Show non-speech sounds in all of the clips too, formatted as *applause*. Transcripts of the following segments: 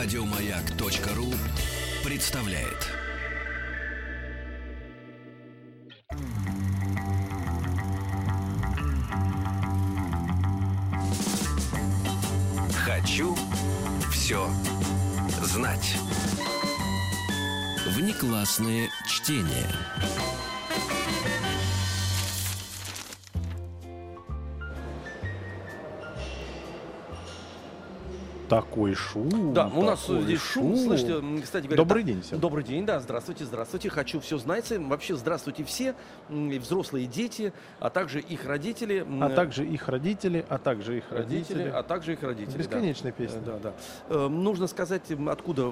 Радиомаяк.ру представляет. Хочу все знать. Внеклассное чтение. Такой шум. Да, у нас здесь шум, слышите, м, кстати говоря. Добрый да, день всем. Добрый день, да, здравствуйте, здравствуйте. Хочу все знать. Вообще, здравствуйте все, и взрослые дети, а также их родители. А также их родители, а также их родители. родители, а также их родители. да. Бесконечная песня. Э, Да, да. Э, Нужно сказать, откуда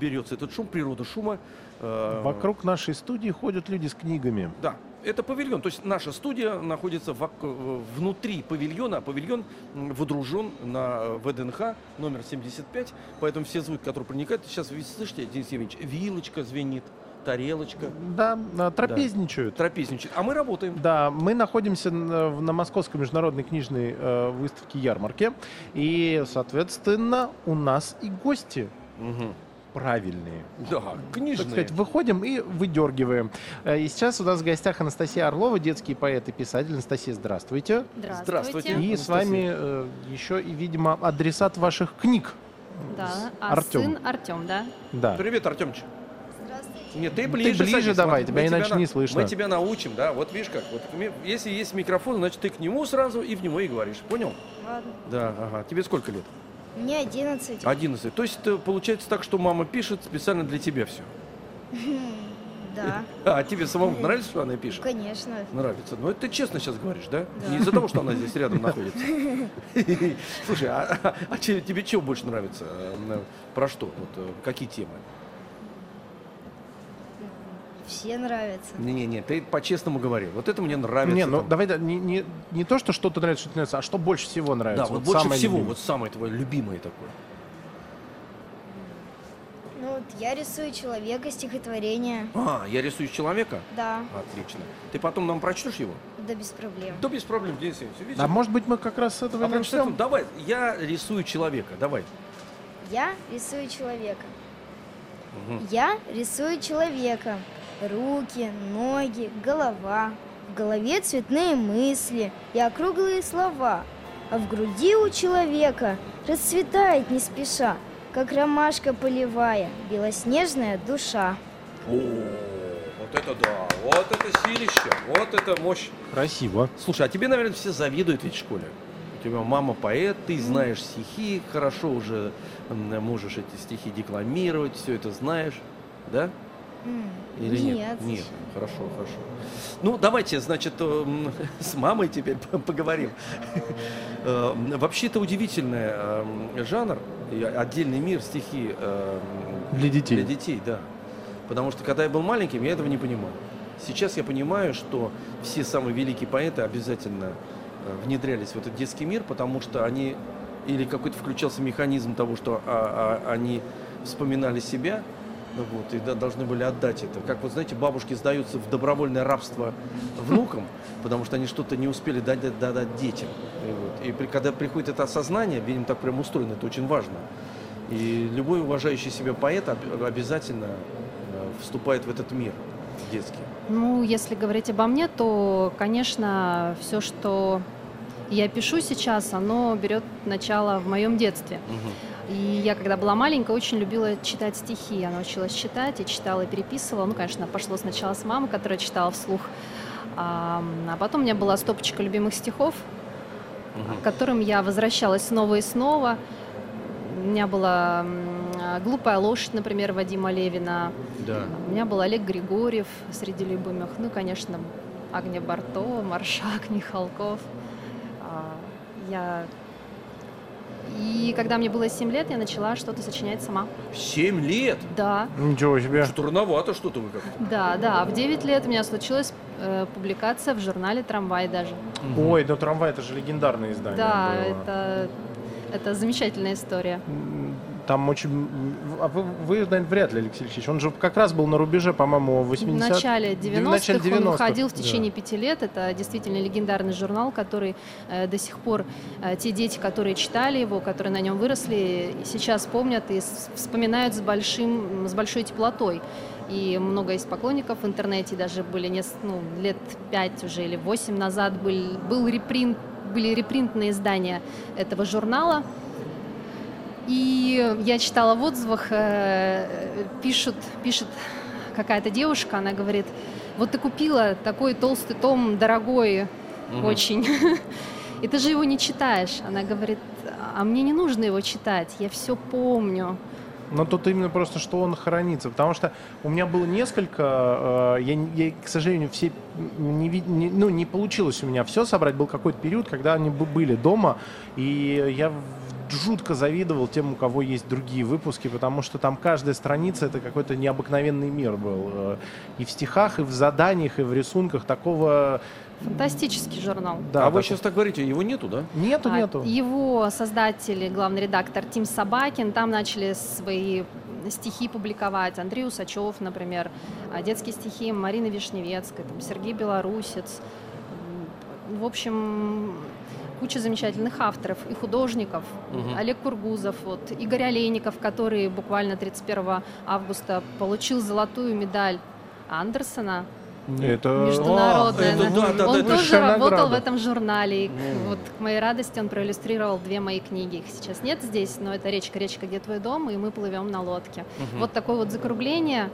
берется этот шум, природа шума. Э, Вокруг нашей студии ходят люди с книгами. Да, это павильон. То есть наша студия находится э, внутри павильона, а павильон водружен на э, ВДНХ номер 75. Поэтому все звуки, которые проникают, сейчас вы слышите, Денис Евгеньевич, вилочка звенит, тарелочка, Да, а, трапезничают. трапезничает. А мы работаем. Да, мы находимся на, в- на Московской международной книжной э, выставке ярмарке. И, соответственно, у нас и гости Мгм. Правильные. Да, Так книжные. сказать, выходим и выдергиваем. Э, И сейчас у нас в гостях Анастасия Орлова, детский поэт и писатель. Анастасия, здравствуйте. Здравствуйте. И с Анастасия. вами э, еще и, видимо, адресат ваших книг. Да, а Артём. сын Артем, да? Да. Привет, Артемыч. Здравствуйте. Нет, ты ближе, ближе садись, давай, смотри, тебя мы иначе на- не слышно. Мы тебя научим, да, вот видишь как. Вот, если есть микрофон, значит ты к нему сразу и в него и говоришь. Понял? Ладно. Да, ага. Тебе сколько лет? Мне 11. 11. То есть э, получается так, что мама пишет специально для тебя все. *laughs* Да, *laughs* А тебе самому нравится, что она пишет? конечно. Нравится. Ну, это ты честно сейчас говоришь, да? Да. Не из-за того, что она *laughs* здесь рядом находится. Слушай, а, а- а тебе чего больше нравится? Э, м, Про что? Э, какие темы? Все нравятся. Не-не-не, ты по-честному говори. Вот это мне нравится. Не, ну там. давай да, не, не, не то, что что-то нравится, что-то нравится, а что больше всего нравится. Да, вот, больше самое всего, любимое. вот самое твое любимое такое. Ну вот я рисую человека, стихотворение. А, я рисую человека? Да, Отлично. Ты потом нам прочтешь его? да без проблем. Да без проблем, Денис Евгеньевич. видишь? А может быть мы как раз с этого А и начнем? Давай, я рисую человека, давай. Я рисую человека. Мгм. Я рисую человека. Руки, ноги, голова. В голове цветные мысли и округлые слова. А в груди у человека расцветает не спеша, как ромашка полевая, белоснежная душа. О, вот это да, вот это силище, вот это мощь. Красиво. Слушай, а тебе, наверное, все завидуют ведь в школе. У тебя мама поэт, ты знаешь стихи, хорошо уже можешь эти стихи декламировать, все это знаешь, да? Или нет? Нет, хорошо, хорошо. Ну, давайте, значит, эм, *laughs* с мамой теперь по- поговорим. *laughs* Э, Вообще это удивительный эм, жанр, отдельный мир стихи эм, Для детей. для детей, да. Потому что когда я был маленьким, я этого не понимал. Сейчас я понимаю, что все самые великие поэты обязательно э, внедрялись в этот детский мир, потому что они или какой-то включался механизм того, что а, а, они вспоминали себя, вот, и должны были отдать это. Как вот, знаете, бабушки сдаются в добровольное рабство внукам, потому что они что-то не успели дать, дать- дать детям. И, вот. и при- когда приходит это осознание, видимо, так прям устроено, это очень важно. И любой уважающий себя поэт об- обязательно э, вступает в этот мир детский. Ну, если говорить обо мне, то, конечно, все, что я пишу сейчас, оно берет начало в моем детстве. И я, когда была маленькая, очень любила читать стихи. Я научилась читать, и читала, и переписывала. Ну, конечно, пошло сначала с мамы, которая читала вслух. А, а потом у меня была стопочка любимых стихов, к которым я возвращалась снова и снова. У меня была м, «Глупая лошадь», например, Вадима Левина. Да. У меня был Олег Григорьев среди любимых. Ну, конечно, Агния Барто, Маршак, Михалков. Я... И когда мне было 7 лет, я начала что-то сочинять сама. Семь лет? Да, Ничего себе. Что-то рановато что-то вы как да, да. А В 9 лет у меня случилась э, публикация в журнале «Трамвай» даже. Ой, ну трамвай это же легендарное издание. Да, было. это, это замечательная история. Там очень... А вы, вы, наверное, вряд ли, Алексей Алексеевич. Он же как раз был на рубеже, по-моему, 80 В начале 90-х, начале он 90-х, выходил в да. течение пяти лет. Это действительно легендарный журнал, который э, до сих пор э, те дети, которые читали его, которые на нем выросли, сейчас помнят и вспоминают с, большим, с большой теплотой. И много есть поклонников в интернете, даже были нес- ну, лет пять уже или восемь назад был, был репринт, были репринтные издания этого журнала. И я читала в отзывах, э, пишут, пишет какая-то девушка, она говорит, вот ты купила такой толстый том, дорогой Мгм. очень, *laughs* и ты же его не читаешь. Она говорит, а мне не нужно его читать, я все помню. Но тут именно просто, что он хранится. Потому что у меня было несколько, э, я, я, к сожалению, все не, не- ну, не получилось у меня все собрать. Был какой-то период, когда они бы- были дома, и я жутко завидовал тем, у кого есть другие выпуски, потому что там каждая страница это какой-то необыкновенный мир был. Э, И в стихах, и в заданиях, и в рисунках такого... Фантастический журнал. Да, а вы сейчас так говорите, его нету, да? Нету, А, нету. Его создатель, и главный редактор Тим Собакин, там начали свои стихи публиковать. Андрей Усачев, например, детские стихи Марины Вишневецкой, там, Сергей Белорусец. В общем, куча замечательных авторов и художников. Мгм. Олег Кургузов, вот, Игорь Олейников, который буквально 31 августа получил золотую медаль Андерсона Это... международная. это да, да, он да, это тоже работал награда. в этом журнале. И, Ну. Вот к моей радости он проиллюстрировал две мои книги. Их сейчас нет здесь, но это речка, речка, где твой дом, и мы плывем на лодке. Мгм. Вот такое вот закругление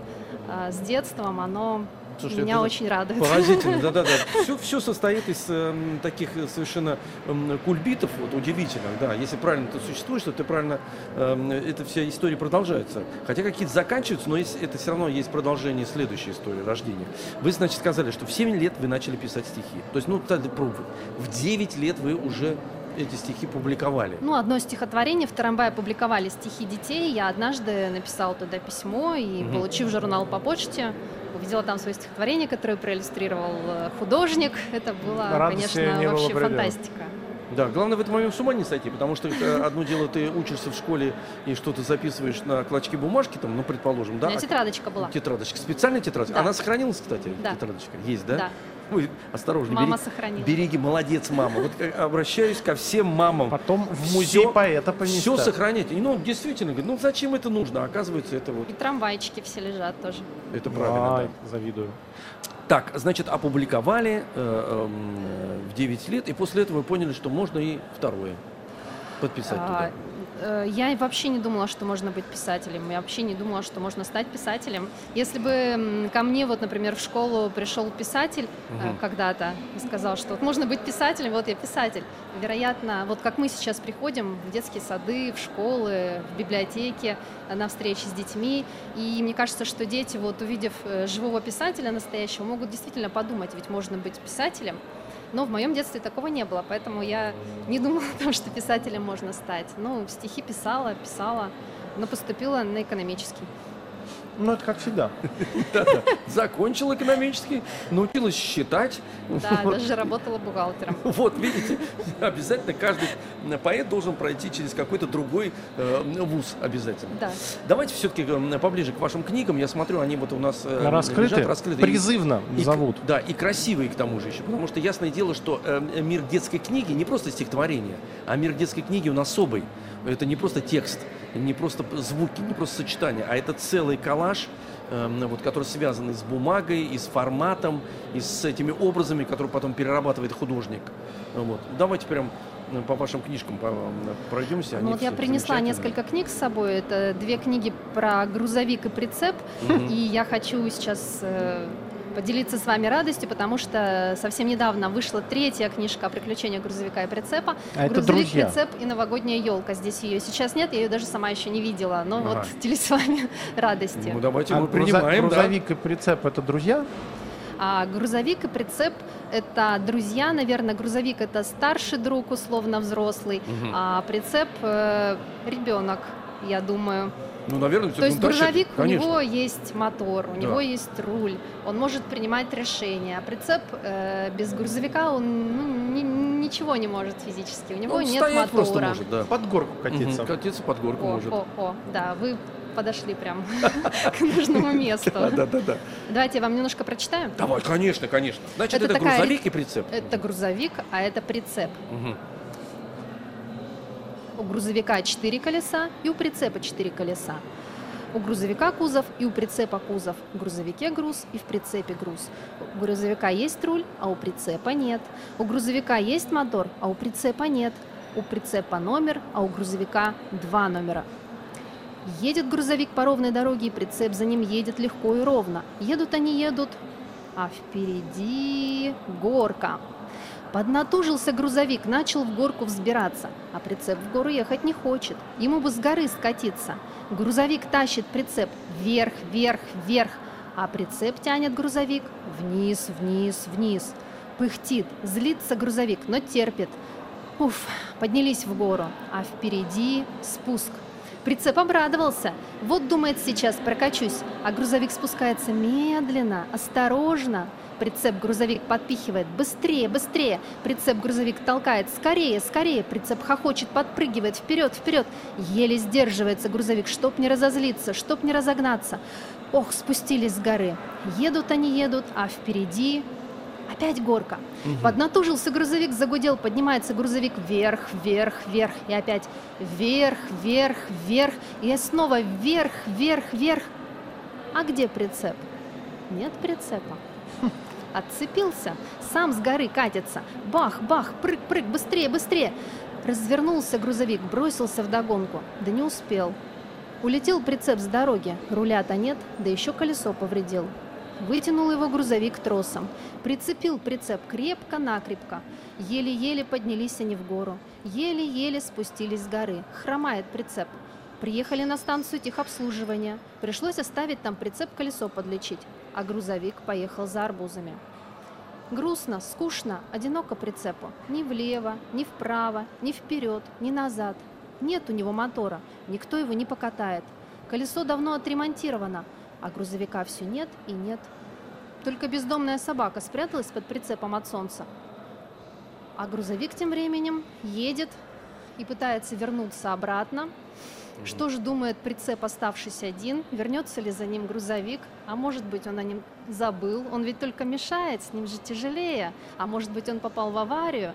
а, с детством, оно Слушайте, меня это очень радует. Поразительно, *laughs* да-да-да. Все, все состоит из эм, таких э, совершенно эм, кульбитов, вот, удивительных, да. Если правильно это существует, что ты правильно, эм, эта вся история продолжается. Хотя какие-то заканчиваются, но есть, это все равно есть продолжение следующей истории рождения. Вы, значит, сказали, что в 7 лет вы начали писать стихи. То есть, ну, пробуй. В 9 лет вы уже эти стихи публиковали. Ну, одно стихотворение в Тарамбае публиковали стихи детей. Я однажды написала туда письмо и, Мгм. получив журнал по почте, увидела там свое стихотворение, которое проиллюстрировал э, художник. Это была, Радости конечно, не было вообще предела. фантастика. Да, главное в этот момент с ума не сойти, потому что это одно дело, ты учишься в школе и что-то записываешь на клочке бумажки, там, ну, предположим, У да? меня тетрадочка была. Тетрадочка. Специальная тетрадочка? Да. Она сохранилась, кстати, Да. тетрадочка? Есть, да? Да. Ой, осторожно, Мама бери- сохранила. береги, молодец, мама. Вот э, обращаюсь ко всем мамам. Потом в музей поэта понести. Все сохранять. И, ну, действительно, ну зачем это нужно? А Оказывается, это вот, И трамвайчики все лежат тоже. это правильно. Ай, да. завидую. Так, значит, опубликовали э, эм, в 9 лет, и после этого вы поняли, что можно и второе подписать А, туда. Э, Я вообще не думала, что можно быть писателем. Я вообще не думала, что можно стать писателем. Если бы ко мне, вот, например, в школу пришел писатель Мгм. когда-то и сказал, что вот можно быть писателем, вот я писатель. Вероятно, вот как мы сейчас приходим в детские сады, в школы, в библиотеки, э, на встречи с детьми, и мне кажется, что дети, вот увидев живого писателя настоящего, могут действительно подумать, ведь можно быть писателем. Но в моем детстве такого не было, поэтому я не думала о том, что писателем можно стать. Ну, стихи писала, писала, но поступила на экономический. Ну, это как всегда. *laughs* Закончил экономический, научилась считать. Да, даже работала бухгалтером. *laughs* Вот, видите, обязательно каждый поэт должен пройти через какой-то другой э, вуз обязательно. Да. Давайте все-таки поближе к вашим книгам. Я смотрю, они вот у нас э, Раскрыты, лежат, раскрыты. призывно И- зовут. Да, и красивые к тому же еще. Потому что ясное дело, что э, мир детской книги не просто стихотворение, а мир детской книги он особый. Это не просто текст, не просто звуки, не просто сочетание, а это целый коллаж, э, вот, который связан и с бумагой, и с форматом, и с этими образами, которые потом перерабатывает художник. Вот. Давайте прям э, по вашим книжкам пройдемся. Ну вот я принесла несколько книг с собой. Это две книги про грузовик и прицеп. Мгм. И я хочу сейчас э, поделиться с вами радостью, потому что совсем недавно вышла третья книжка о приключениях грузовика и прицепа. А это Грузовик, друзья. прицеп и новогодняя елка. Здесь ее сейчас нет, я ее даже сама еще не видела. Но Ага. вот делюсь с вами *laughs* радостью. Ну, давайте А мы груза- принимаем, да. грузовик и прицеп это друзья? А грузовик и прицеп – это друзья, наверное, грузовик – это старший друг, условно взрослый, Мгм. а прицеп э, – ребенок, я думаю. Ну, наверное, То есть тащит, грузовик, у конечно. него есть мотор, у Да. него есть руль, он может принимать решения. А прицеп э, без грузовика, он ну, он ничего не может физически, у него Он нет стоять просто мотора. может, да. Под горку катиться. Мгм, Катиться под горку О, может. о, о, да, вы подошли прям *laughs* *laughs* к нужному месту. Да, да, да, да. Давайте я вам немножко прочитаю. Давай, конечно, конечно. Значит, Это грузовик и прицеп. Это грузовик, а это прицеп. У грузовика 4 колеса и у прицепа 4 колеса. У грузовика кузов и у прицепа кузов. В грузовике груз и в прицепе груз. У грузовика есть руль, а у прицепа нет. У грузовика есть мотор, а у прицепа нет. У прицепа номер, а у грузовика два номера. Едет грузовик по ровной дороге, и прицеп за ним едет легко и ровно. Едут они, едут, а впереди горка. Поднатужился грузовик, начал в горку взбираться, а прицеп в гору ехать не хочет. Ему бы с горы скатиться. Грузовик тащит прицеп вверх, вверх, вверх, а прицеп тянет грузовик вниз, вниз, вниз. Пыхтит, злится грузовик, но терпит. Уф, поднялись в гору, а впереди спуск. Прицеп обрадовался. Вот думает сейчас прокачусь, а грузовик спускается медленно, осторожно. Прицеп-грузовик подпихивает. Быстрее, быстрее. Прицеп-грузовик толкает. Скорее, скорее. Прицеп хохочет, подпрыгивает. Вперед, вперед. Еле сдерживается грузовик, чтоб не разозлиться, чтоб не разогнаться. Ох, спустились с горы. Едут они, едут, а впереди опять горка. Поднатужился грузовик, загудел, поднимается грузовик вверх, вверх, вверх. И опять вверх, вверх, вверх. И снова вверх, вверх, вверх. А где прицеп? Нет прицепа. *laughs* Отцепился, сам с горы катится. Бах, бах, прыг, прыг, быстрее, быстрее. Развернулся грузовик, бросился в догонку. Да не успел. Улетел прицеп с дороги, руля-то нет, да еще колесо повредил. Вытянул его грузовик тросом, прицепил прицеп крепко-накрепко. Еле-еле поднялись они в гору, еле-еле спустились с горы. Хромает прицеп. Приехали на станцию техобслуживания. Пришлось оставить там прицеп-колесо подлечить, а грузовик поехал за арбузами. Грустно, скучно, одиноко прицепу. Ни влево, ни вправо, ни вперед, ни назад. Нет у него мотора, никто его не покатает. Колесо давно отремонтировано, а грузовика все нет и нет. Только бездомная собака спряталась под прицепом от солнца. А грузовик тем временем едет и пытается вернуться обратно. Что же думает прицеп, оставшийся один? Вернется ли за ним грузовик? А может быть, он о нем забыл? Он ведь только мешает, с ним же тяжелее. А может быть, он попал в аварию?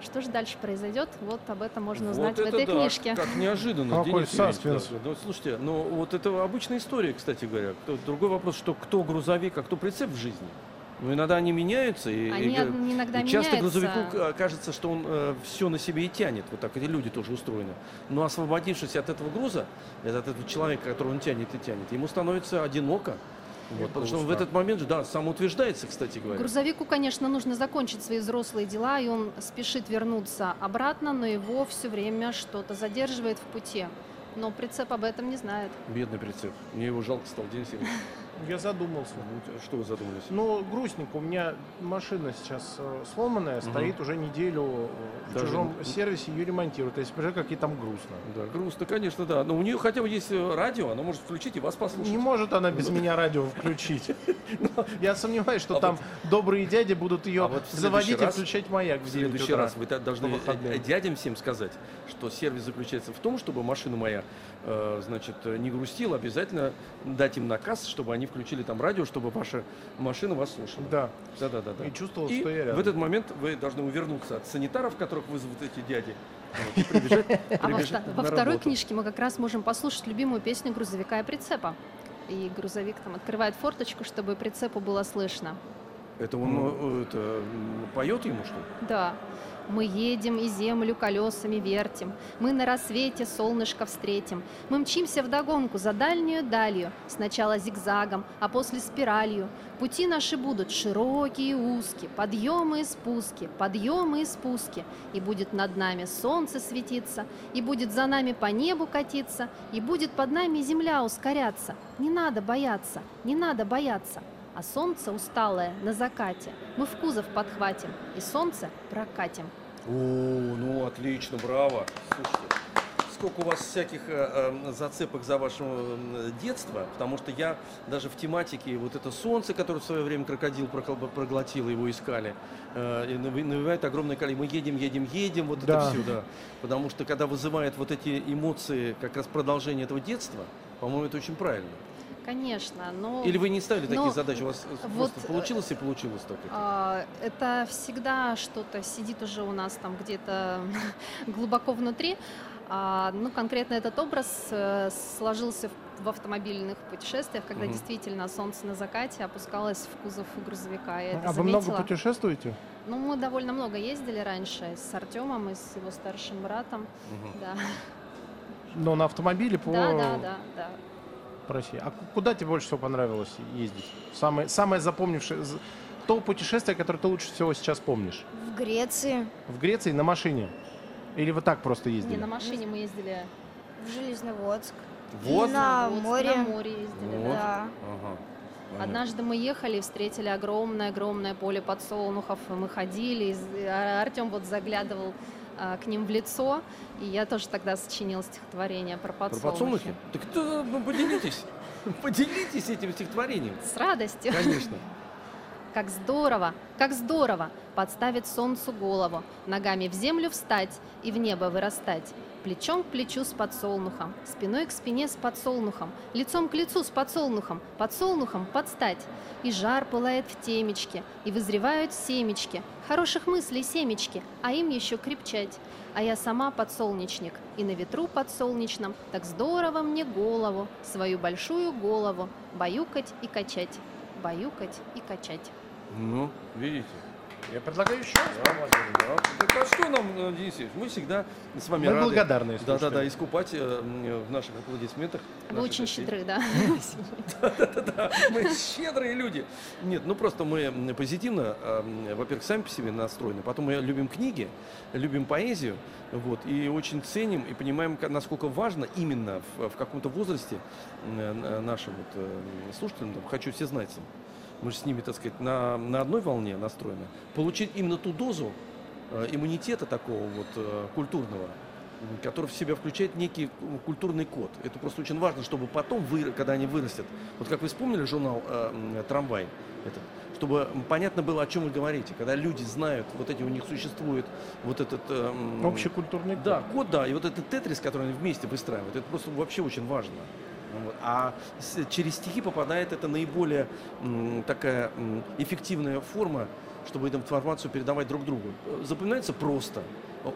Что же дальше произойдет? Вот об этом можно узнать Вот в это этой да, книжке. Как неожиданно. Какой саспенс. да. Ну, слушайте, ну вот это обычная история, кстати говоря. Другой вопрос, что кто грузовик, а кто прицеп в жизни. Ну, иногда они меняются. И, Они и, иногда и часто меняются. грузовику к- кажется, что он все на себе и тянет. Вот так эти люди тоже устроены. Но освободившись от этого груза, от этого человека, которого он тянет и тянет, ему становится одиноко. Вот, потому что он в этот момент, же, да, самоутверждается, кстати говоря. Грузовику, конечно, нужно закончить свои взрослые дела, и он спешит вернуться обратно, но его все время что-то задерживает в пути. Но прицеп об этом не знает. Бедный прицеп. Мне его жалко стало, Денис Евгеньевич. *laughs* Я задумался. Ну, Что вы задумались? Ну, грустненько. У меня машина сейчас э, сломанная, стоит уже неделю э, в Даже чужом сервисе, ее ремонтируют. То есть, представляешь, как ей там грустно. Да, грустно, конечно, да. Но у нее хотя бы есть э, радио, она может включить и вас послушать. Не может она без меня радио включить. *laughs* Я сомневаюсь, что А там добрые дяди будут ее а заводить и включать маяк в В 9 следующий раз вы должны э, дядям всем сказать, что сервис заключается в том, чтобы машина моя, значит, э, не грустила, обязательно дать им наказ, чтобы они включили там радио, чтобы ваша машина вас слушала. Да. Да, да, да, да. И чувствовал, И что я в рядом. этот момент вы должны увернуться от санитаров, которых вызовут эти дяди, вот, и прибежать, *laughs* А во, прибежать во второй работу. книжке мы как раз можем послушать любимую песню грузовика и прицепа. И грузовик там открывает форточку, чтобы прицепу было слышно. Это он э, это, поет ему, что ли? Да. Мы едем и землю колесами вертим, Мы на рассвете солнышко встретим, Мы мчимся вдогонку за дальнюю далью, Сначала зигзагом, а после спиралью. Пути наши будут широкие и узкие, Подъемы и спуски, подъемы и спуски. И будет над нами солнце светиться, И будет за нами по небу катиться, И будет под нами земля ускоряться. Не надо бояться, не надо бояться. А солнце усталое на закате мы в кузов подхватим и солнце прокатим. О, ну отлично, браво. Слушайте, сколько у вас всяких э, э, зацепок за ваше э, детство, потому что я даже в тематике вот это солнце, которое в свое время крокодил проглотил, его искали, э, навевает огромное количество. Мы едем, едем, едем, вот Да. это все, да. Потому что когда вызывает вот эти эмоции, как раз продолжение этого детства, по-моему, это очень правильно. Конечно, но... Или вы не ставили такие ну, задачи, у вас вот, просто получилось и получилось так? это? А, Это всегда что-то сидит уже у нас там где-то *laughs* глубоко внутри. А, Ну, конкретно этот образ э, сложился в- в автомобильных путешествиях, когда Мгм. действительно солнце на закате опускалось в кузов грузовика. Я это А вы много путешествуете? Ну, мы довольно много ездили раньше с Артемом и с его старшим братом. Мгм. Да, Но на автомобиле по, да, да, да, да. По России. А ку- куда тебе больше всего понравилось ездить? Самое, самое запомнившее... То путешествие, которое ты лучше всего сейчас помнишь? В Греции, В Греции на машине? Или вы так просто ездили? Не, на машине мы ездили. в Железноводск. Вот. И на Вот, море. На море ездили, Вот. да. Ага. Понятно. Однажды мы ехали, встретили огромное-огромное поле подсолнухов, мы ходили, и Артем вот заглядывал а, к ним в лицо, и я тоже тогда сочинила стихотворение про Про подсолнухи. подсолнухи? Так это, ну, поделитесь. *laughs* Поделитесь этим стихотворением. С радостью. Конечно. *laughs* Как здорово, как здорово подставить солнцу голову, ногами в землю встать и в небо вырастать. Плечом к плечу с подсолнухом, спиной к спине с подсолнухом, лицом к лицу с подсолнухом, подсолнухом подстать. И жар пылает в темечке, и вызревают семечки, хороших мыслей семечки, а им еще крепчать. А я сама подсолнечник, и на ветру подсолнечном так здорово мне голову, свою большую голову, баюкать и качать, баюкать и качать. Ну, видите. Я предлагаю еще раз. Да, да. Так а что нам, э, Денис Евгеньевич, мы всегда с вами Мы рады. благодарны Да, да, да, искупать э, м, в наших аплодисментах. Вы очень гостей. щедры, *laughs* да? Да, мы щедрые люди. Нет, ну просто мы позитивно, э, во-первых, сами по себе настроены, потом мы любим книги, любим поэзию, вот, и очень ценим и понимаем, насколько важно именно в, в каком-то возрасте м, э, нашим вот, э, слушателям, там, хочу все знать, мы же с ними, так сказать, на, на одной волне настроены, получить именно ту дозу э, иммунитета такого вот э, культурного, который в себя включает некий м, культурный код. Это просто очень важно, чтобы потом, вы, когда они вырастут, вот как вы вспомнили журнал э, «Трамвай», этот, чтобы понятно было, о чем вы говорите, когда люди знают, вот эти у них существует вот этот... э, Общекультурный код. да, код, да, и вот этот тетрис, который они вместе выстраивают, это просто вообще очень важно. Вот. А с- через стихи попадает это наиболее м, такая м, эффективная форма, чтобы эту информацию передавать друг другу. Запоминается просто.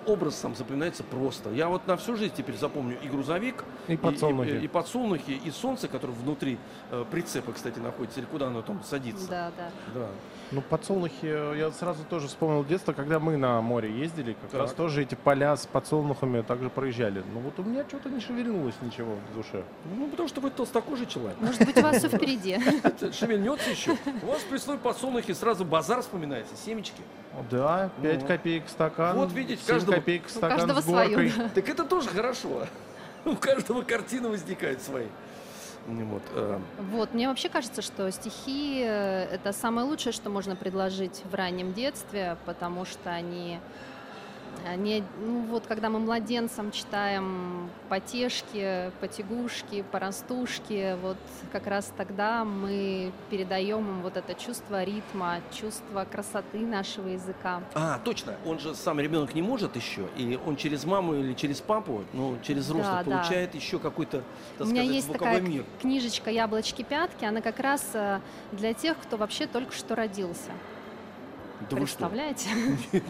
Образ сам запоминается просто. Я вот на всю жизнь теперь запомню и грузовик, И подсолнухи. и, и подсолнухи, и солнце, которое внутри э, прицепа, кстати, находится, или куда оно там садится. Да, да. Да. Ну, подсолнухи, э, я сразу тоже вспомнил детство, когда мы на море ездили, как Так. раз тоже эти поля с подсолнухами также проезжали. Ну, вот у меня что-то не шевельнулось ничего в душе. Ну, потому что вы толстокожий человек. Может быть, у вас все впереди. *laughs* Это Шевельнется еще. У вас при слове подсолнухи сразу базар вспоминается, семечки. Да, 5 Ну. копеек стакан. Вот видите, 7 каждому- копеек У стакан каждого с горкой. свое. Так это тоже хорошо. *laughs* У каждого картина возникает свои. Ну Вот. э, Вот, мне вообще кажется, что стихи э, — это самое лучшее, что можно предложить в раннем детстве, потому что они, они ну вот, когда мы младенцам читаем потешки, потягушки, порастушки, вот как раз тогда мы передаем им вот это чувство ритма, чувство красоты нашего языка. А, точно. Он же сам ребенок не может еще, и он через маму или через папу, ну, через взрослых Да, да. получает еще какой-то, так У меня сказать, есть такая мир. книжечка «Яблочки-пятки», она как раз э, для тех, кто вообще только что родился. Да вы что? Представляете?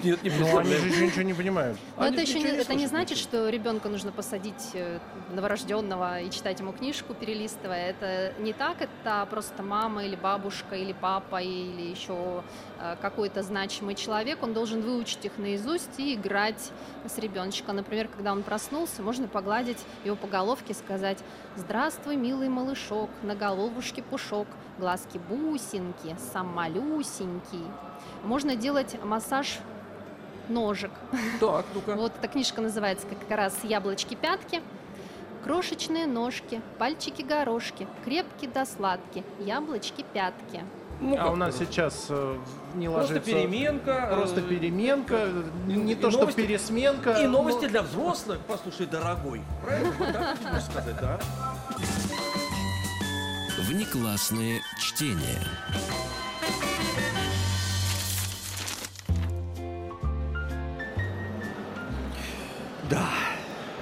Нет, не Ну, они же ничего не понимают. Но это еще не, это не значит, ничего. что ребенка нужно посадить э, новорожденного и читать ему книжку, перелистывая. Это не так, это просто мама или бабушка или папа или еще э, какой-то значимый человек. Он должен выучить их наизусть и играть с ребеночком. Например, когда он проснулся, можно погладить его по головке и сказать «Здравствуй, милый малышок, на головушке пушок, глазки бусинки, сам малюсенький». Можно делать массаж ножек. Так, ну-ка. Вот эта книжка называется как раз «Яблочки-пятки». Крошечные ножки, пальчики-горошки, крепкие да сладкие, яблочки-пятки. Ну, а у нас сейчас э, не Просто ложится... переменка. э, Просто переменка, и- не и то что новости- пересменка. И новости но- для взрослых, послушай, дорогой. Правильно? Вот Так можешь сказать, да? Внеклассное чтение. Да.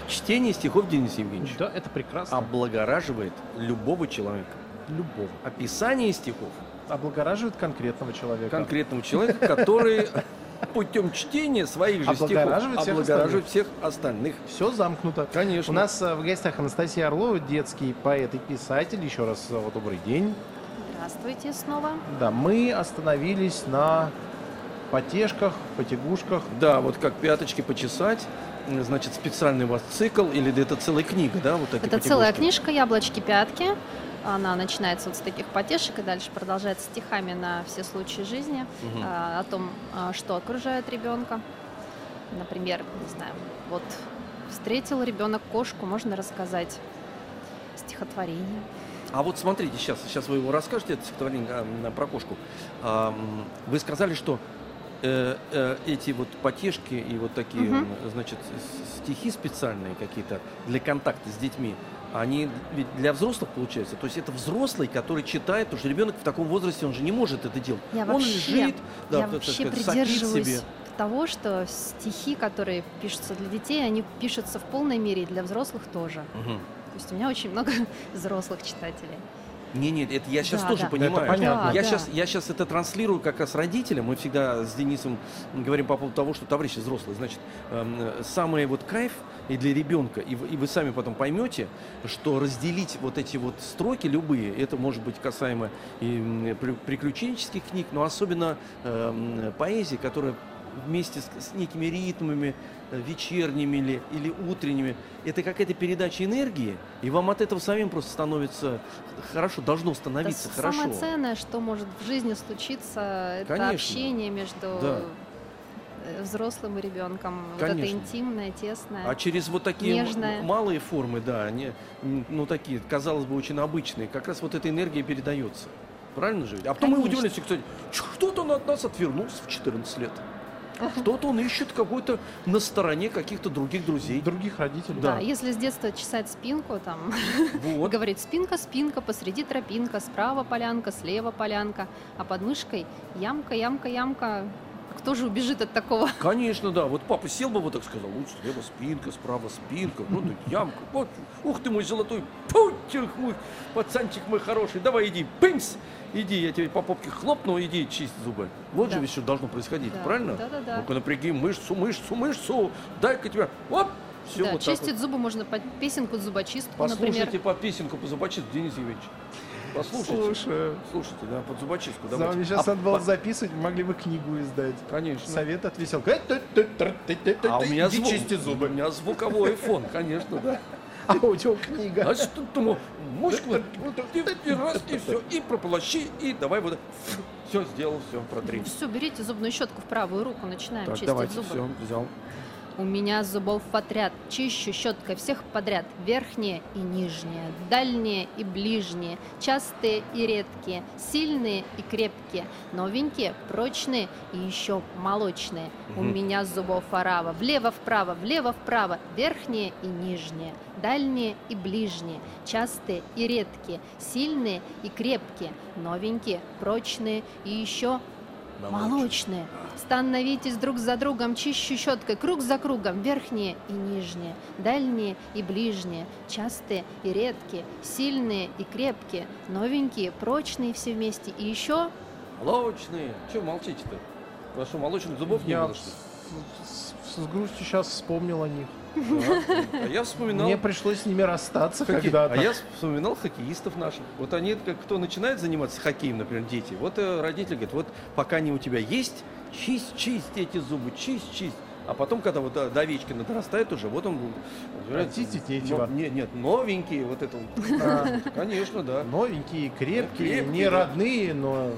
Чтение стихов Дениса Евгеньевича Да, это прекрасно. облагораживает любого человека. Любого. Описание стихов Облагораживает конкретного человека. конкретного человека, который *laughs* путем чтения своих же стихов Облагораживает всех облагораживает всех остальных. Все замкнуто. Конечно. У нас э, в гостях Анастасия Орлова, детский поэт и писатель. Еще раз э, добрый день. Здравствуйте снова. Да, мы остановились на потешках, потягушках. Да, вот как пяточки почесать, значит, специальный у вас цикл, или это целая книга, да, вот Это целая книжка «Яблочки-пятки». Она начинается вот с таких потешек и дальше продолжается стихами на все случаи жизни а, о том, а, что окружает ребенка. Например, не знаю, вот встретил ребенок кошку, можно рассказать стихотворение. А вот смотрите, сейчас, сейчас вы его расскажете, это стихотворение а, про кошку. Вы сказали, что э, э, эти вот потешки и вот такие, м, значит, стихи специальные какие-то для контакта с детьми, они ведь для взрослых получаются. То есть это взрослый, который читает, потому что ребенок в таком возрасте, он же не может это делать. Я он вообще- лежит, да, Я вообще сказать, придерживаюсь себе. того, что стихи, которые пишутся для детей, они пишутся в полной мере и для взрослых тоже. Мгм. То есть у меня очень много *laughs* взрослых читателей. Не, нет, это я сейчас Да, тоже да. понимаю. Это понятно. Я Да, сейчас, я сейчас это транслирую как раз родителям. Мы всегда с Денисом говорим по поводу того, что товарищи взрослые, значит, эм, самый вот кайф и для ребенка, и вы, и вы сами потом поймете, что разделить вот эти вот строки любые, это может быть касаемо и приключенческих книг, но особенно эм, поэзии, которая вместе с, с некими ритмами э, вечерними или, или утренними, это какая-то передача энергии, и вам от этого самим просто становится хорошо, должно становиться это хорошо. самое ценное, что может в жизни случиться, это Конечно. общение между Да. э, взрослым и ребенком. Вот это Конечно. интимное, тесное. А через вот такие Нежная. малые формы, да, они, ну такие, казалось бы, очень обычные, как раз вот эта энергия передается. Правильно же? А потом мы Конечно. удивляемся, кстати, «Чё, кто-то от нас отвернулся в 14 лет. Что-то он ищет какой-то на стороне каких-то других друзей. Других родителей. Да, да. если с детства чесать спинку, там, Вот. *laughs* говорит спинка, спинка, посреди тропинка, справа полянка, слева полянка, а под мышкой ямка, ямка, ямка. Кто же убежит от такого? *laughs* Конечно, да. Вот папа сел бы вот так сказал, лучше слева спинка, справа спинка, ну тут ямка. Вот, ух ты мой золотой, путик мой, пацанчик мой хороший, давай иди, пымс, иди, я тебе по попке хлопну, иди чисть зубы. Вот Да. же ведь что должно происходить, Да, правильно? да-да-да. Ну-ка напряги мышцу, мышцу, мышцу, дай-ка тебя, оп, все да, вот так чистить вот. зубы можно под песенку зубочистку, Послушайте например. под песенку по зубочистку, Денис Евгеньевич. Послушайте. Слушай, Слушайте, да, под зубочистку. давайте. вами сейчас А надо было по- записывать, могли бы книгу издать. Конечно. Совет от веселка. А у меня звук, чисти у зубы. меня звуковой фон, конечно, да. А у тебя книга. А что ты, мушку, и, и раз, и все, и прополощи, и давай вот, все сделал, все, протри. Все, берите зубную щетку в правую руку, начинаем Так, чистить давайте, зубы. все, взял. У меня зубов в отряд, чищу щеткой всех подряд, верхние и нижние, дальние и ближние, частые и редкие, сильные и крепкие, новенькие, прочные и еще молочные. У меня зубов орава, влево-вправо, влево-вправо, верхние и нижние, дальние и ближние, частые и редкие, сильные и крепкие, новенькие, прочные и еще Молочные. Становитесь друг за другом, чищу щеткой, круг за кругом, верхние и нижние, дальние и ближние, частые и редкие, сильные и крепкие, новенькие, прочные все вместе. И еще Молочные. Чего молчите-то? У вас что, молочных зубов не Я было, что ли? с, с грустью сейчас вспомнил о них. Да. А я вспоминал... Мне пришлось с ними расстаться Хоккей. когда-то. А я вспоминал хоккеистов наших. Вот они, как кто начинает заниматься хоккеем, например, дети, вот э, родители говорят, вот пока они у тебя есть, чисть, чисть эти зубы, чисть, чисть. А потом, когда вот до, до Овечкина дорастает уже, вот он... Хотите третьего? Но- Нет, нет, новенькие, вот это вот. А, *laughs* Конечно, да. Новенькие, крепкие, не родные, но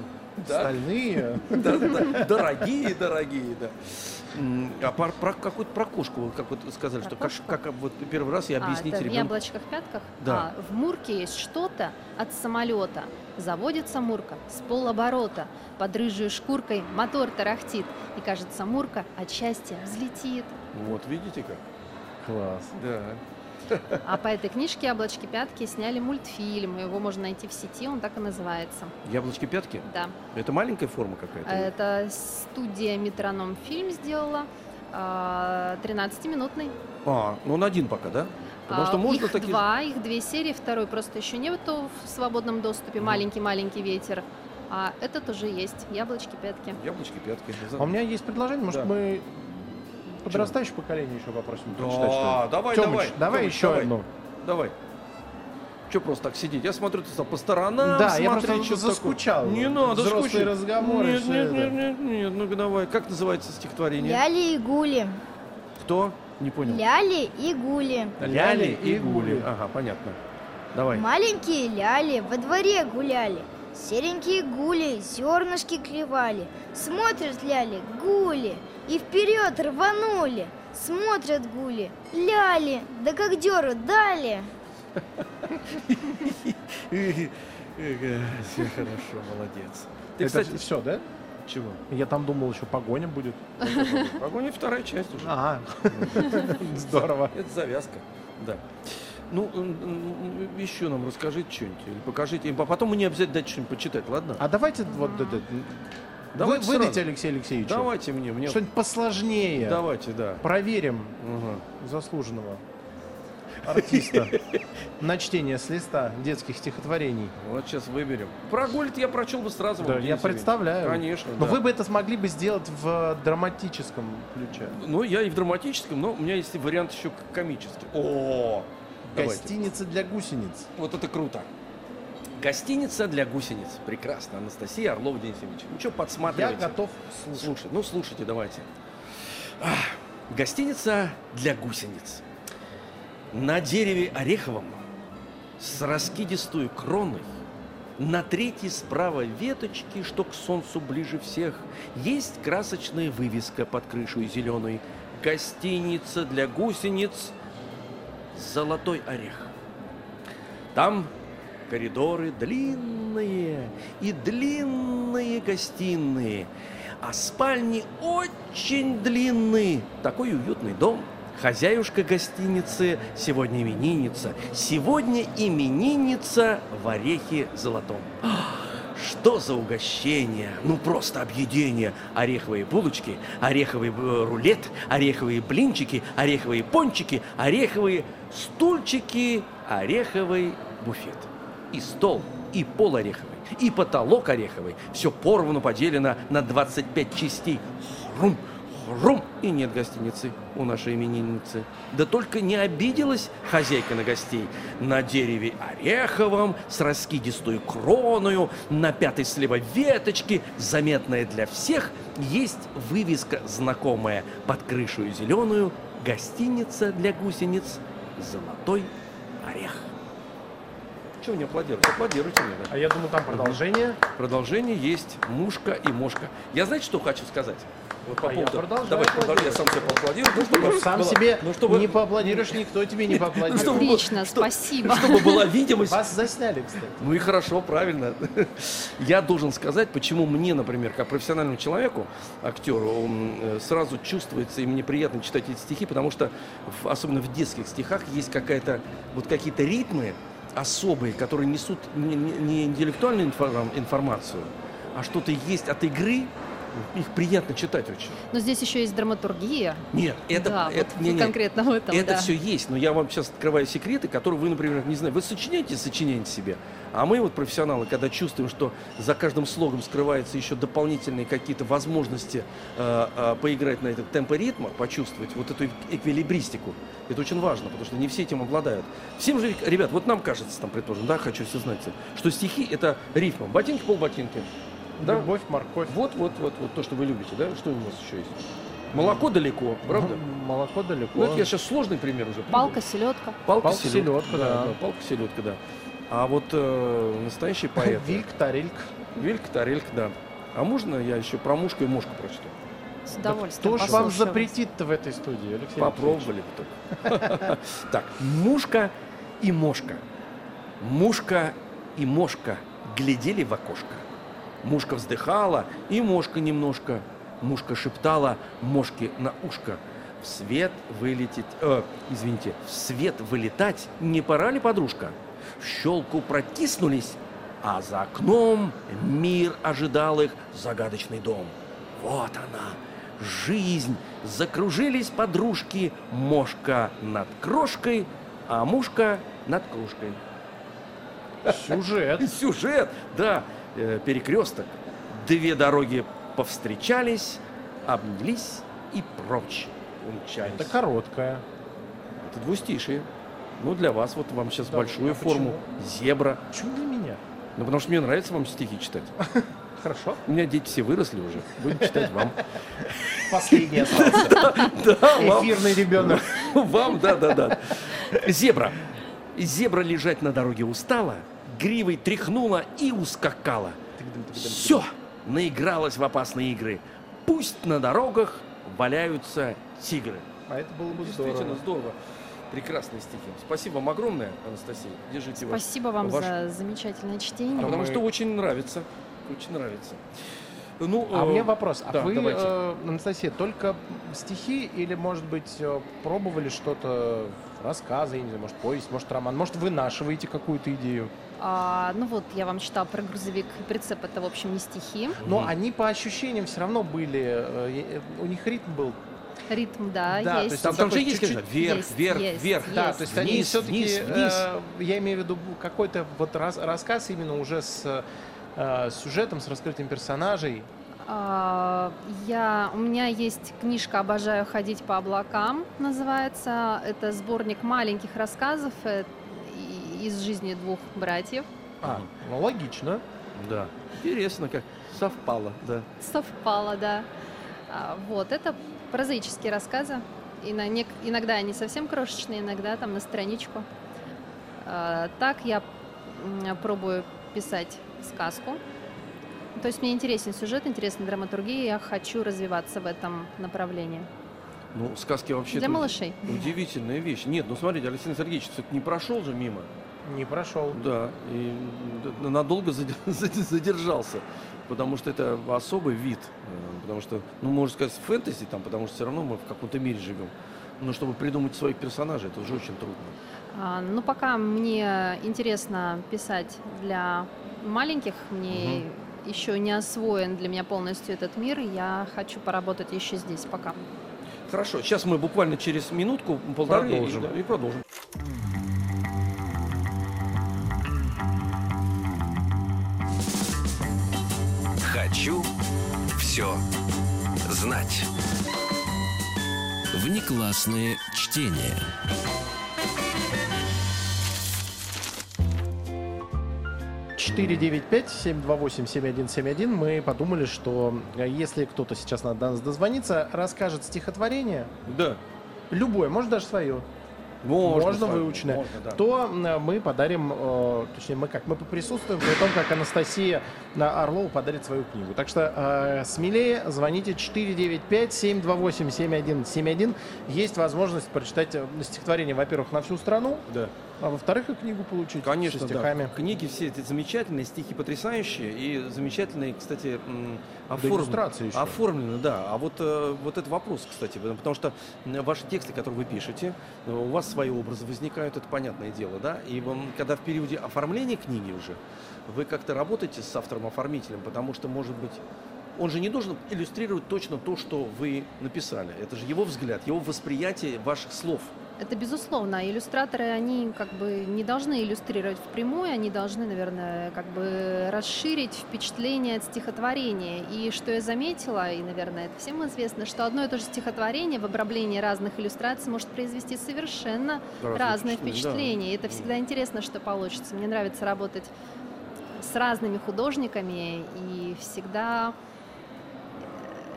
стальные. *laughs* Дорогие, дорогие, да. А про, про какую-то про кошку, как вот сказали, Про что как, кошку? как вот первый раз я А, объясните это в ребенку. яблочках пятках? Да. А, в Мурке есть что-то от самолета. Заводится Мурка с полоборота. Под рыжей шкуркой мотор тарахтит. И кажется, Мурка от счастья взлетит. Вот, видите как? Класс. Да. А по этой книжке «Яблочки пятки» сняли мультфильм. Его можно найти в сети, он так и называется. Яблочки пятки? Да. Это маленькая форма какая-то? Это студия «Метроном фильм» сделала. а, 13-минутный. А, ну он один пока, да? Потому А, что можно их такие... два, их две серии, второй просто еще нету в свободном доступе. Маленький-маленький ветер. А этот уже есть. Яблочки, пятки. Яблочки пятки. А у меня есть предложение, может, Да. мы подрастающее поколение еще попросим Да, прочитать, что ли? давай, Тёмыч, давай. давай Тёмыч, еще давай. одну. Давай. Че просто так сидеть? Я смотрю, ты стал по сторонам. Да, я смотреть, просто что заскучал. такое. Не надо Взрослые скучать. разговоры, Нет, нет, нет, нет, нет. Ну-ка давай. Как называется стихотворение? Ляли и гули, Кто? Не понял. ляли и гули. Ляли и гули. Ага, понятно. Давай. Маленькие ляли во дворе гуляли. Серенькие гули зернышки клевали. Смотрят ляли гули и вперед рванули. Смотрят гули, ляли, да как деру дали. Все хорошо, молодец. Ты, Это кстати, все, да? чего? Я там думал, еще погоня будет. Погоня вторая часть уже. Ага. *laughs* Здорово. Это завязка, да. Ну, еще нам расскажите что-нибудь, или покажите. А потом мне обязательно дать что-нибудь почитать, ладно? А давайте вот это. Давайте вы, выдайте сразу. Алексею Алексеевичу. Давайте мне, мне. Что-нибудь посложнее. Давайте, да. Проверим Ага. заслуженного артиста *laughs* на чтение с листа детских стихотворений. Вот сейчас выберем. Про Гольд я прочел бы сразу. Да, я представляю. Конечно, Но да. вы бы это смогли бы сделать в драматическом ключе. Ну, я и в драматическом, но у меня есть вариант еще комический. О, давайте. Гостиница для гусениц. Вот это круто. Гостиница для гусениц. Прекрасно. Анастасия Орлова, Денис Евгеньевич. Ну что, Я подсматривайте. готов слушать. Слушай, ну слушайте, давайте. Гостиница для гусениц. На дереве ореховом с раскидистую кроной на третьей справа веточки, что к солнцу ближе всех, есть красочная вывеска под крышей зеленой. Гостиница для гусениц «Золотой орех». Там коридоры длинные и длинные гостиные, а спальни очень длинные. Такой уютный дом. Хозяюшка гостиницы сегодня именинница. Сегодня именинница в орехе золотом. Что за угощение? Ну просто объедение. Ореховые булочки, ореховый э, рулет, ореховые блинчики, ореховые пончики, ореховые стульчики, ореховый буфет. И стол, и пол ореховый, и потолок ореховый. Все порвано поделено на 25 частей. Хрум, хрум. И нет гостиницы у нашей именинницы. Да только не обиделась хозяйка на гостей. На дереве ореховом, с раскидистую кроною, на пятой слева веточки, заметная для всех, есть вывеска знакомая под крышу зеленую «Гостиница для гусениц «Золотой орех». Чего не аплодируете? Аплодируйте мне, да. А я думаю, там продолжение. Продолжение есть «Мушка и мошка». Я знаете, что хочу сказать? Вот по А я поводу... продолжаю Давай, продолжай, я сам себе поаплодирую. Ну, чтобы Сам была- себе ну, чтобы, не поаплодируешь, никто тебе не *laughs* чтобы поаплодирует. было- Отлично, спасибо. Чтобы была видимость. Вас засняли, кстати. Ну и хорошо, правильно. *laughs* Я должен сказать, почему мне, например, как профессиональному человеку, актеру, э, сразу чувствуется, и мне приятно читать эти стихи, потому что, особенно в детских стихах, есть какая-то, вот какие-то ритмы особые, которые несут не, не- интеллектуальную информ- информацию, а что-то есть от игры, их приятно читать очень. Но здесь еще есть драматургия. Нет, это, да, это вот не, не, конкретно в этом, это да. все есть, но я вам сейчас открываю секреты, которые вы, например, не знаю, вы сочиняете сочиняете себе, а мы вот профессионалы, когда чувствуем, что за каждым слогом скрываются еще дополнительные какие-то возможности э, э, поиграть на этот темпо ритма, почувствовать вот эту эквилибристику, это очень важно, потому что не все этим обладают. Всем же, ребят, вот нам кажется, там, предположим, да, хочу все знать, что стихи это рифма, ботинки, полботинки. Да? Любовь, морковь. Вот, вот, вот, вот то, что вы любите, да? Что у вас еще есть? Молоко далеко, правда? Молоко далеко. Ну, это я сейчас сложный пример уже. Палка, селедка. Палка, Палка, селедка, да. Палка, селедка, да. А вот э, настоящий *laughs* поэт. Вильк, тарельк. Вилька, тарелька, да. А можно я еще про мушку и мошку прочту? С удовольствием Кто ж вам запретит-то в этой студии, Алексей Попробовали бы только. *laughs* Так, мушка и мошка. Мушка и мошка глядели в окошко. Мушка вздыхала, и мошка немножко. Мушка шептала мошке на ушко. В свет вылететь... э, извините, в свет вылетать не пора ли, подружка? В щелку протиснулись, а за окном мир ожидал их загадочный дом. Вот она, жизнь. Закружились подружки, мошка над крошкой, а мушка над кружкой. Сюжет. *laughs* Сюжет, да, перекресток. Две дороги повстречались, обнялись и прочь умчались. Это короткая. Это двустишие. Ну, для вас, вот вам сейчас Да, большую а форму. Зебра. Почему для меня? Ну, потому что мне нравится вам стихи читать. *laughs* Хорошо. У меня дети все выросли уже. Будем читать вам. Последний *laughs* остался. Эфирный ребенок. *laughs* Вам, да, да, да. Зебра. Зебра лежать на дороге устала, гривой тряхнула и ускакала. Все, наигралась в опасные игры. Пусть на дорогах валяются тигры. А это было бы Действительно здорово. здорово. Прекрасные стихи. Спасибо вам огромное, Анастасия. Держите ваш- Спасибо вам ваш- за замечательное чтение. Потому мы- что очень нравится. Очень нравится. Ну, А э, у меня вопрос. А да, вы, давайте. э, Анастасия, только стихи или, может быть, э, пробовали что-то, рассказы, я не знаю, может, повесть, может, роман? Может, вынашиваете какую-то идею? А, ну вот, я вам читала про грузовик и прицеп, это, в общем, не стихи. Но Мгм. они по ощущениям все равно были, э, э, у них ритм был. Ритм, да, Да, то есть. есть Там, там же есть, конечно, чуть-чуть вверх, есть, вверх, есть, вверх. есть. Да, то есть они все-таки, вниз, вниз. я имею в виду какой-то вот рас- рассказ именно уже с э, сюжетом, с раскрытием персонажей. А, Я, у меня есть книжка «Обожаю ходить по облакам», называется. Это сборник маленьких рассказов э, и- из жизни двух братьев. А, ну логично. Да. Интересно, как совпало, да. Совпало, да. А, Вот, это прозаические рассказы. И на нек- Иногда они совсем крошечные, иногда там на страничку. А, Так я пробую писать сказку. То есть мне интересен сюжет, интересна драматургия, я хочу развиваться в этом направлении. Ну, сказки вообще... Для это малышей. Удивительная вещь. Нет, ну смотрите, Алексей Сергеевич все-таки не прошел же мимо. Не прошел. Да, и надолго заде- *laughs* заде- задержался, потому что это особый вид, э, потому что, ну, можно сказать, фэнтези там, потому что все равно мы в каком-то мире живем. Но чтобы придумать своих персонажей, это уже очень трудно. А, Ну, пока мне интересно писать для маленьких, мне еще не освоен для меня полностью этот мир, я хочу поработать еще здесь пока. Хорошо, сейчас мы буквально через минутку, полторы и- Продолжим. да, и продолжим. Хочу все знать. Внеклассное чтение. Четыре девять пять семь два восемь семь один семь один. Мы подумали, что э, если кто-то сейчас надо нас дозвониться, расскажет стихотворение, Да. любое, может даже свое, Можно, можно выученное, можно, да. то мы подарим, э, точнее мы как, мы поприсутствуем при том, как Анастасия на Орлова подарит свою книгу. Так что э, смелее звоните 495-728-7171. Есть возможность прочитать э, стихотворение, во-первых, на всю страну, Да. А во-вторых, и книгу получить Конечно, со да. стихами. Книги все эти замечательные, стихи потрясающие и замечательные, кстати, оформлены. иллюстрации еще. Оформлены, да. А вот, э, вот это вопрос, кстати, потому что м, ваши тексты, которые вы пишете, э, у вас свои образы возникают, это понятное дело, да. И вам, когда в периоде оформления книги уже, вы как-то работаете с автором-оформителем, потому что, может быть, он же не должен иллюстрировать точно то, что вы написали. Это же его взгляд, его восприятие ваших слов. Это безусловно. Иллюстраторы, они как бы не должны иллюстрировать впрямую, они должны, наверное, как бы расширить впечатление от стихотворения. И что я заметила, и, наверное, это всем известно, что одно и то же стихотворение в обраблении разных иллюстраций может произвести совершенно Разные разное впечатления, впечатление. И это да. всегда интересно, что получится. Мне нравится работать с разными художниками и всегда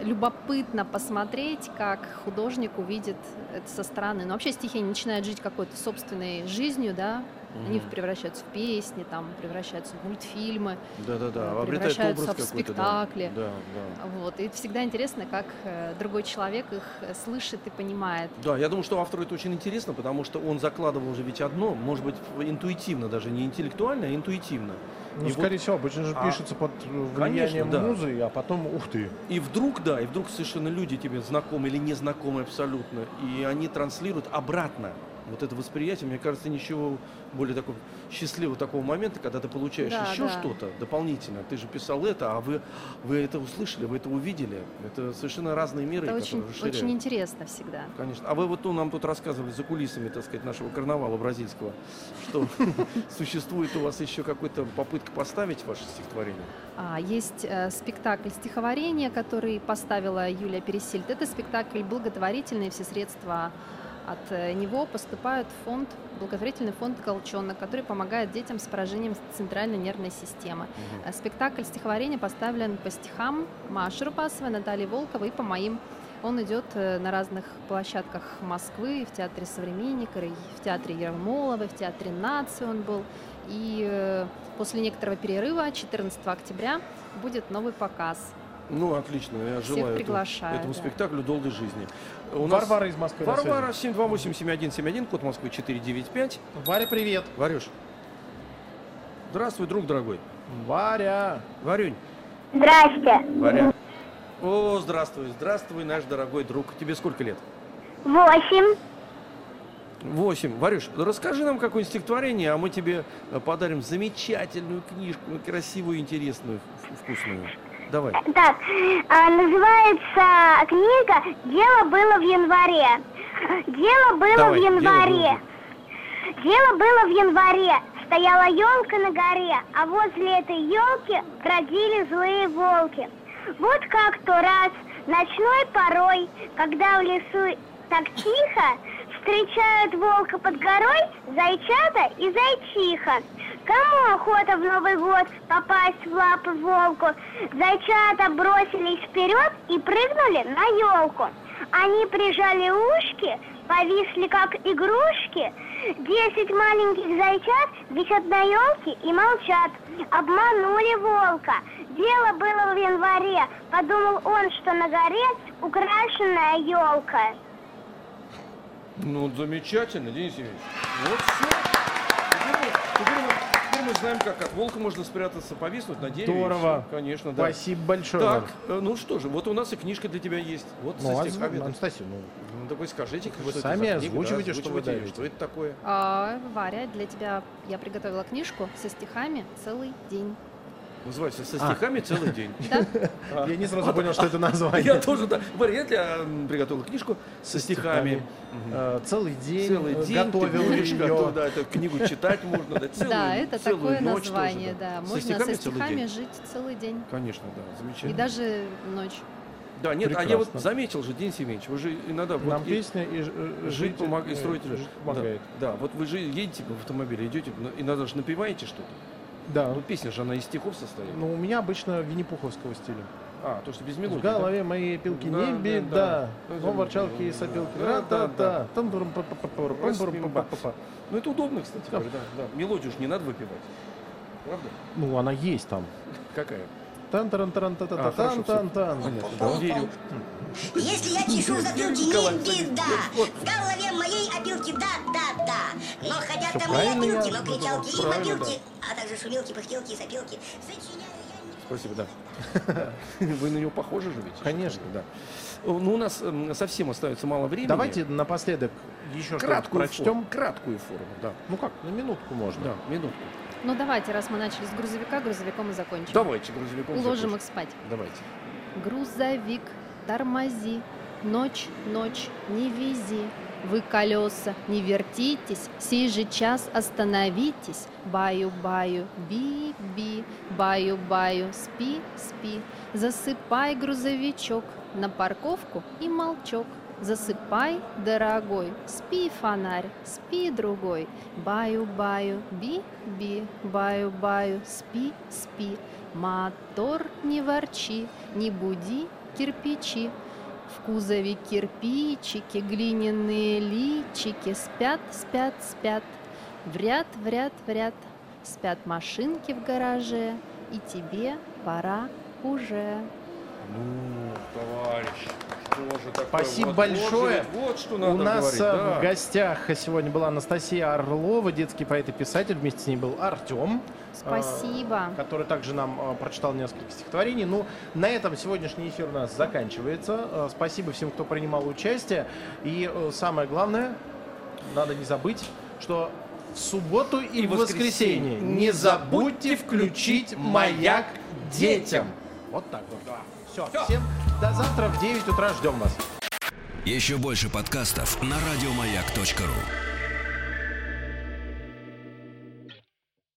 любопытно посмотреть, как художник увидит это со стороны. Но вообще стихи начинают жить какой-то собственной жизнью, да, Они Мгм. превращаются в песни, там, превращаются в мультфильмы, Да-да-да, э, обретает превращаются образ в какой-то, да. спектакли. Да, да. Вот. И всегда интересно, как э, другой человек их э, слышит и понимает. Да, я думаю, что автору это очень интересно, потому что он закладывал же ведь одно, может быть, интуитивно, даже не интеллектуально, а интуитивно. Ну, И скорее всего, обычно же А, пишется под э, конечно, влиянием да. музы, а потом, ух ты. И вдруг, да, и вдруг совершенно люди тебе знакомы или незнакомы абсолютно, и они транслируют обратно вот это восприятие, мне кажется, ничего более такого счастливого такого момента, когда ты получаешь Да, еще да. что-то дополнительно. Ты же писал это, а вы, вы это услышали, вы это увидели. Это совершенно разные миры, Это которые очень, расширяют. очень интересно всегда. Конечно. А вы вот ну, нам тут рассказывали за кулисами, так сказать, нашего карнавала бразильского, что *laughs* существует у вас еще какая-то попытка поставить ваше стихотворение? А, есть э, спектакль стихотворения, который поставила Юлия Пересильд. Это спектакль благотворительный, все средства от э, него поступают в фонд, благотворительный фонд «Колчонок», который помогает детям с поражением центральной нервной системы. Э, Спектакль стихотворения поставлен по стихам Маши Рупасовой, Натальи Волковой и по моим. Он идет э, на разных площадках Москвы, в Театре Современника, и в Театре Ермоловой, в Театре Нации он был. И после некоторого перерыва, 14 октября, будет новый показ. Ну, отлично, я Всех желаю этому, этому да. спектаклю долгой жизни. У нас Варвара из Москвы. Варвара 728-7171, код Москвы 495. Варя, привет. Варюш, здравствуй, друг дорогой. Варя. Варюнь, Здрасте. Варя. О, здравствуй, здравствуй, наш дорогой друг. Тебе сколько лет? Восемь. Восемь. Варюш, расскажи нам какое-нибудь стихотворение, а мы тебе подарим замечательную книжку, красивую, интересную, вкусную. Давай. Так, а, называется книга «Дело было в январе». Дело было Давай, в «Дело январе. Дело было в январе. Стояла елка на горе, а возле этой елки бродили злые волки. Вот как-то раз ночной порой, когда в лесу так тихо, встречают волка под горой зайчата и зайчиха. Кому охота в Новый год попасть в лапы волку? Зайчата бросились вперед и прыгнули на елку. Они прижали ушки, повисли как игрушки. Десять маленьких зайчат висят на елке и молчат. Обманули волка. Дело было в январе. Подумал он, что на горе украшенная елка. Ну, замечательно, Денис Евгеньевич. Вот все. Теперь теперь мы- теперь мы знаем, как от волка можно спрятаться, повиснуть на дереве. Здорово. Конечно, да. Спасибо большое. Так, э, ну что же, вот у нас и книжка для тебя есть. Вот Ну, со а стихами. зв- Анастасия, ну, Ну, такой скажите, Вы что это сами за книга, да, озвучивайте, что вы дарите. Что это такое? А, Варя, для тебя я приготовила книжку со стихами целый день. Называется «Со А. стихами целый день». *laughs* Да? я не сразу понял, что это Я название. тоже, да. Варя, я приготовил книжку со стихами. Э, Целый день Целый э, день готовил ее. да, эту книгу читать можно, да, *laughs* целую, да, это целую такое название, да. Можно со стихами день? жить целый день. Конечно, да, замечательно. И даже ночь. Да, нет, а я вот Прекрасно. заметил же, Денис Евгеньевич, вы же иногда... вот Нам и- песня и э, Жить помогает, и строить жить помогает. Да, да, вот вы же едете в автомобиле, идете, но иногда же напеваете что-то. Да. Ну, песня же, она из стихов состоит. Ну, у меня обычно Винни-Пуховского стиля. А, то, что без В мелодии, голове моей пилки Да, не да, беда, да. но ворчалки и сопилки. Да, да, да. Там-турум, па-па-па-па, пам-пурум, па-па-па-па. да? Ну, это удобно, кстати, Да. да, да. Мелодию же не надо выпивать. Правда? Ну, она есть там. Какая? Тан таран таран та А, тан тан верю. Если я чешу Николай, не беда. В голове моей опилки, да, да, да. Но хотят Всё там мои правильно опилки, но кричалки и мобилки, а также шумелки, пыхтелки и сопелки. Сочиняю я не Спасибо, да. *laughs* Вы на него похожи же ведь? Конечно. Да. Ну, у нас совсем остается мало времени. Давайте напоследок еще краткую прочтем. форму. Краткую форму, да. Ну как, на минутку можно. Да, минутку. Ну давайте, раз мы начали с грузовика, грузовиком и закончим. Давайте грузовиком Уложим закончим. их спать. Давайте. Грузовик, тормози, ночь, ночь, не вези. Вы колеса, не вертитесь, сей же час остановитесь. Баю-баю, би-би, баю-баю, спи-спи. Засыпай, грузовичок, на парковку и молчок. Засыпай, дорогой, спи, фонарь, спи, другой. Баю-баю, би-би, баю-баю, спи-спи. Мотор не ворчи, не буди кирпичи. В кузове кирпичики, глиняные личики Спят, спят, спят. В ряд, в ряд, в ряд спят машинки в гараже, и тебе пора уже. Ну, товарищ, что же такое? Спасибо Вот, большое. Вот, вот что надо У нас говорить, э, да. в гостях сегодня была Анастасия Орлова, детский поэт и писатель. Вместе с ней был Артем. Спасибо. который также нам э, прочитал несколько стихотворений. Ну, на этом сегодняшний эфир у нас заканчивается. Э, спасибо всем, кто принимал участие. И э, самое главное, надо не забыть, что в субботу и, И в воскресенье не забудьте включить маяк детям. Вот так вот. Все, всем до завтра в 9 утра ждем вас. Еще больше подкастов на радиомаяк.ру.